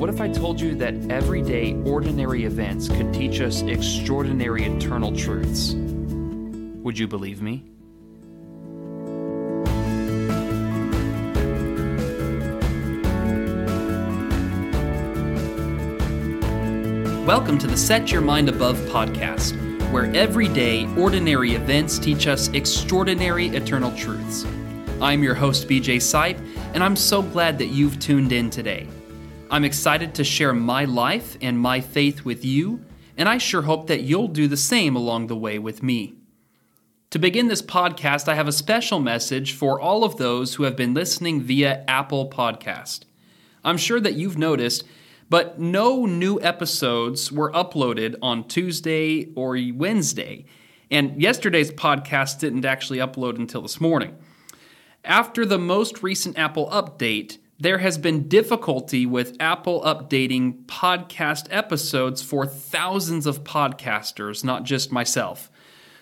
what if I told you that everyday, ordinary events could teach us extraordinary eternal truths? Would you believe me? Welcome to the Set Your Mind Above podcast, where everyday, ordinary events teach us extraordinary eternal truths. I'm your host, BJ Sipe, and I'm so glad that you've tuned in today. I'm excited to share my life and my faith with you, and I sure hope that you'll do the same along the way with me. To begin this podcast, I have a special message for all of those who have been listening via Apple Podcast. I'm sure that you've noticed, but no new episodes were uploaded on Tuesday or Wednesday, and yesterday's podcast didn't actually upload until this morning. After the most recent Apple update, there has been difficulty with Apple updating podcast episodes for thousands of podcasters, not just myself.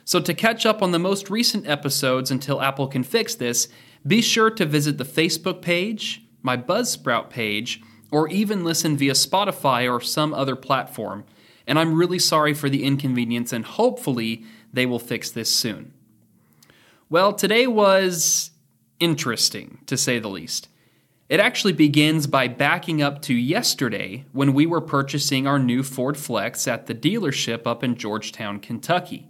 So, to catch up on the most recent episodes until Apple can fix this, be sure to visit the Facebook page, my Buzzsprout page, or even listen via Spotify or some other platform. And I'm really sorry for the inconvenience, and hopefully, they will fix this soon. Well, today was interesting, to say the least. It actually begins by backing up to yesterday when we were purchasing our new Ford Flex at the dealership up in Georgetown, Kentucky.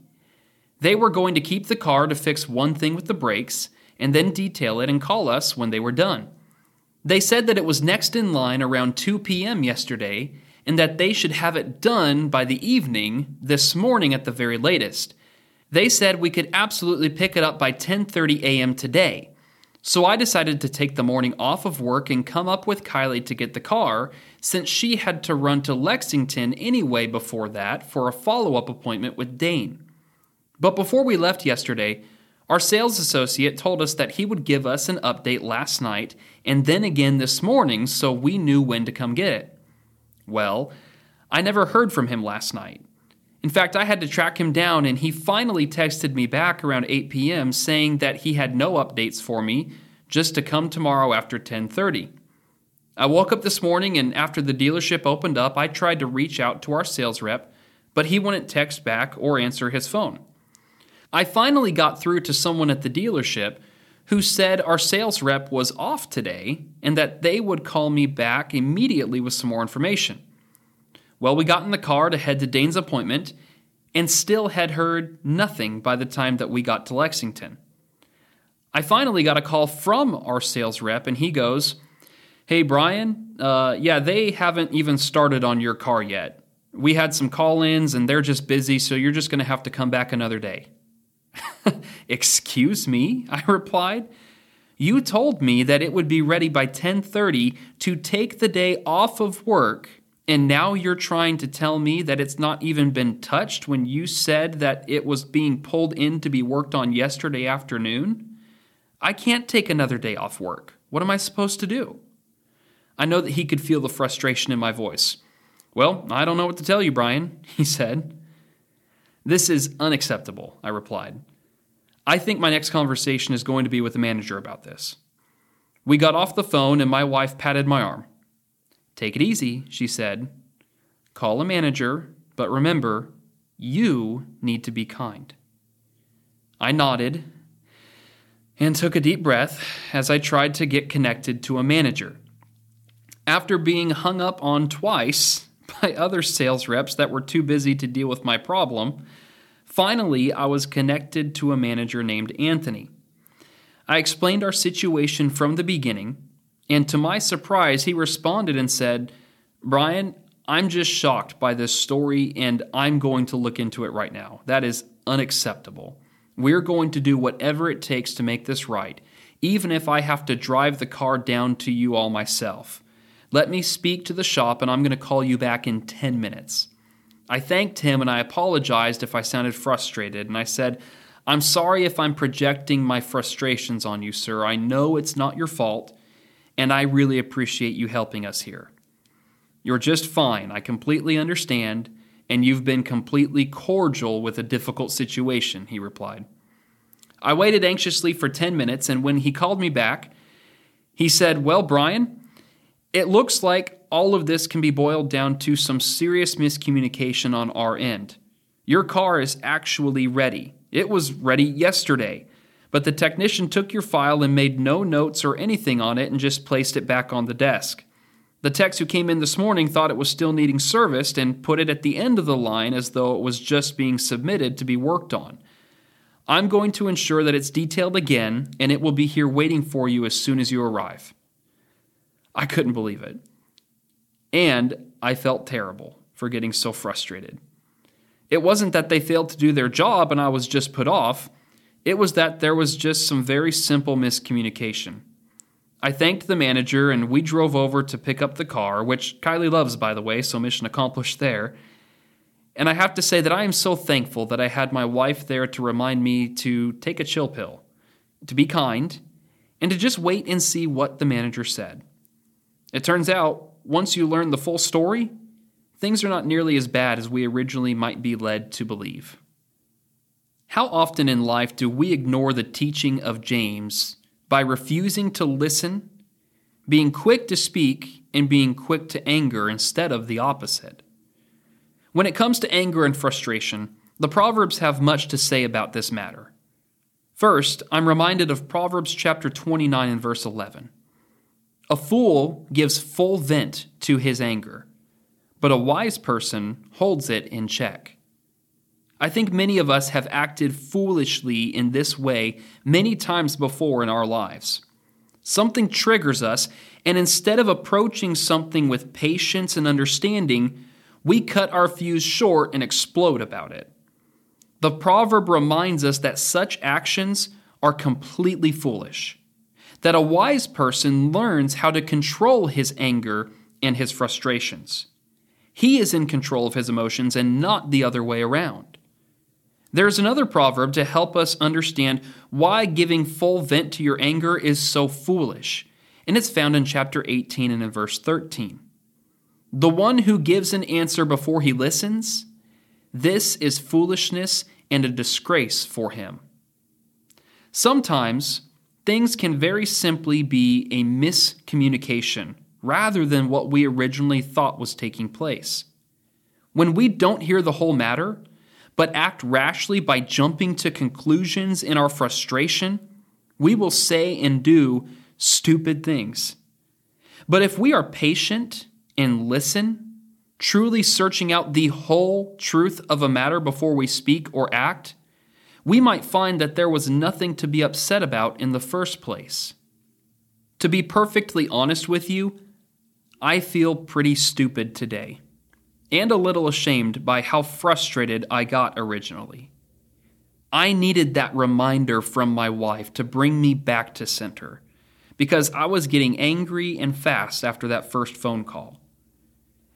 They were going to keep the car to fix one thing with the brakes and then detail it and call us when they were done. They said that it was next in line around 2 p.m. yesterday and that they should have it done by the evening this morning at the very latest. They said we could absolutely pick it up by 10:30 a.m. today. So I decided to take the morning off of work and come up with Kylie to get the car, since she had to run to Lexington anyway before that for a follow up appointment with Dane. But before we left yesterday, our sales associate told us that he would give us an update last night and then again this morning so we knew when to come get it. Well, I never heard from him last night. In fact, I had to track him down, and he finally texted me back around 8 p.m. saying that he had no updates for me, just to come tomorrow after 10:30. I woke up this morning and after the dealership opened up, I tried to reach out to our sales rep, but he wouldn't text back or answer his phone. I finally got through to someone at the dealership who said our sales rep was off today and that they would call me back immediately with some more information. Well, we got in the car to head to Dane's appointment and still had heard nothing by the time that we got to Lexington. I finally got a call from our sales rep, and he goes, Hey, Brian, uh, yeah, they haven't even started on your car yet. We had some call ins and they're just busy, so you're just going to have to come back another day. Excuse me, I replied. You told me that it would be ready by 10:30 to take the day off of work and now you're trying to tell me that it's not even been touched when you said that it was being pulled in to be worked on yesterday afternoon? I can't take another day off work. What am I supposed to do? I know that he could feel the frustration in my voice. Well, I don't know what to tell you, Brian, he said. This is unacceptable, I replied. I think my next conversation is going to be with the manager about this. We got off the phone and my wife patted my arm. Take it easy, she said. Call a manager, but remember, you need to be kind. I nodded and took a deep breath as I tried to get connected to a manager. After being hung up on twice by other sales reps that were too busy to deal with my problem, finally I was connected to a manager named Anthony. I explained our situation from the beginning and to my surprise, he responded and said, Brian, I'm just shocked by this story and I'm going to look into it right now. That is unacceptable. We're going to do whatever it takes to make this right, even if I have to drive the car down to you all myself. Let me speak to the shop and I'm going to call you back in 10 minutes. I thanked him and I apologized if I sounded frustrated, and I said, I'm sorry if I'm projecting my frustrations on you, sir. I know it's not your fault, and I really appreciate you helping us here. You're just fine. I completely understand, and you've been completely cordial with a difficult situation, he replied. I waited anxiously for 10 minutes, and when he called me back, he said, Well, Brian, it looks like all of this can be boiled down to some serious miscommunication on our end. Your car is actually ready. It was ready yesterday, but the technician took your file and made no notes or anything on it and just placed it back on the desk. The techs who came in this morning thought it was still needing serviced and put it at the end of the line as though it was just being submitted to be worked on. I'm going to ensure that it's detailed again and it will be here waiting for you as soon as you arrive. I couldn't believe it. And I felt terrible for getting so frustrated. It wasn't that they failed to do their job and I was just put off, it was that there was just some very simple miscommunication. I thanked the manager and we drove over to pick up the car, which Kylie loves, by the way, so mission accomplished there. And I have to say that I am so thankful that I had my wife there to remind me to take a chill pill, to be kind, and to just wait and see what the manager said. It turns out, once you learn the full story, things are not nearly as bad as we originally might be led to believe. How often in life do we ignore the teaching of James by refusing to listen, being quick to speak, and being quick to anger instead of the opposite. When it comes to anger and frustration, the Proverbs have much to say about this matter. First, I'm reminded of Proverbs chapter 29 and verse 11. A fool gives full vent to his anger, but a wise person holds it in check. I think many of us have acted foolishly in this way many times before in our lives. Something triggers us, and instead of approaching something with patience and understanding, we cut our fuse short and explode about it. The proverb reminds us that such actions are completely foolish, that a wise person learns how to control his anger and his frustrations. He is in control of his emotions and not the other way around. There's another proverb to help us understand why giving full vent to your anger is so foolish, and it's found in chapter 18 and in verse 13. The one who gives an answer before he listens, this is foolishness and a disgrace for him. Sometimes things can very simply be a miscommunication rather than what we originally thought was taking place. When we don't hear the whole matter, but act rashly by jumping to conclusions in our frustration, we will say and do stupid things. But if we are patient and listen, truly searching out the whole truth of a matter before we speak or act, we might find that there was nothing to be upset about in the first place. To be perfectly honest with you, I feel pretty stupid today and a little ashamed by how frustrated I got originally. I needed that reminder from my wife to bring me back to center because I was getting angry and fast after that first phone call.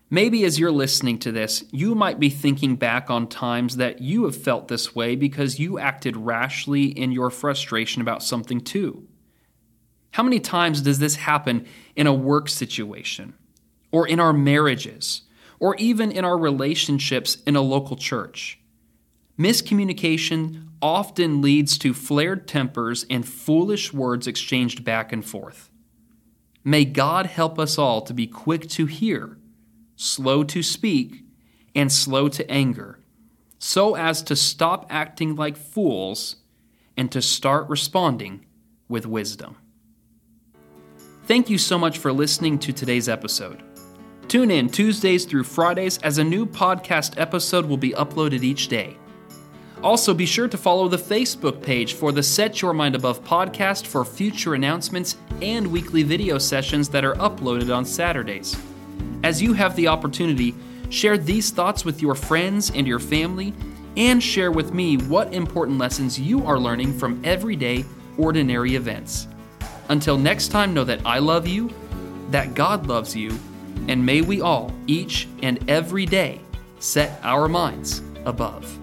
Maybe as you're listening to this, you might be thinking back on times that you have felt this way because you acted rashly in your frustration about something too. How many times does this happen in a work situation or in our marriages? Or even in our relationships in a local church. Miscommunication often leads to flared tempers and foolish words exchanged back and forth. May God help us all to be quick to hear, slow to speak, and slow to anger, so as to stop acting like fools and to start responding with wisdom. Thank you so much for listening to today's episode. Tune in Tuesdays through Fridays as a new podcast episode will be uploaded each day. Also, be sure to follow the Facebook page for the Set Your Mind Above podcast for future announcements and weekly video sessions that are uploaded on Saturdays. As you have the opportunity, share these thoughts with your friends and your family, and share with me what important lessons you are learning from everyday, ordinary events. Until next time, know that I love you, that God loves you, and may we all, each and every day, set our minds above.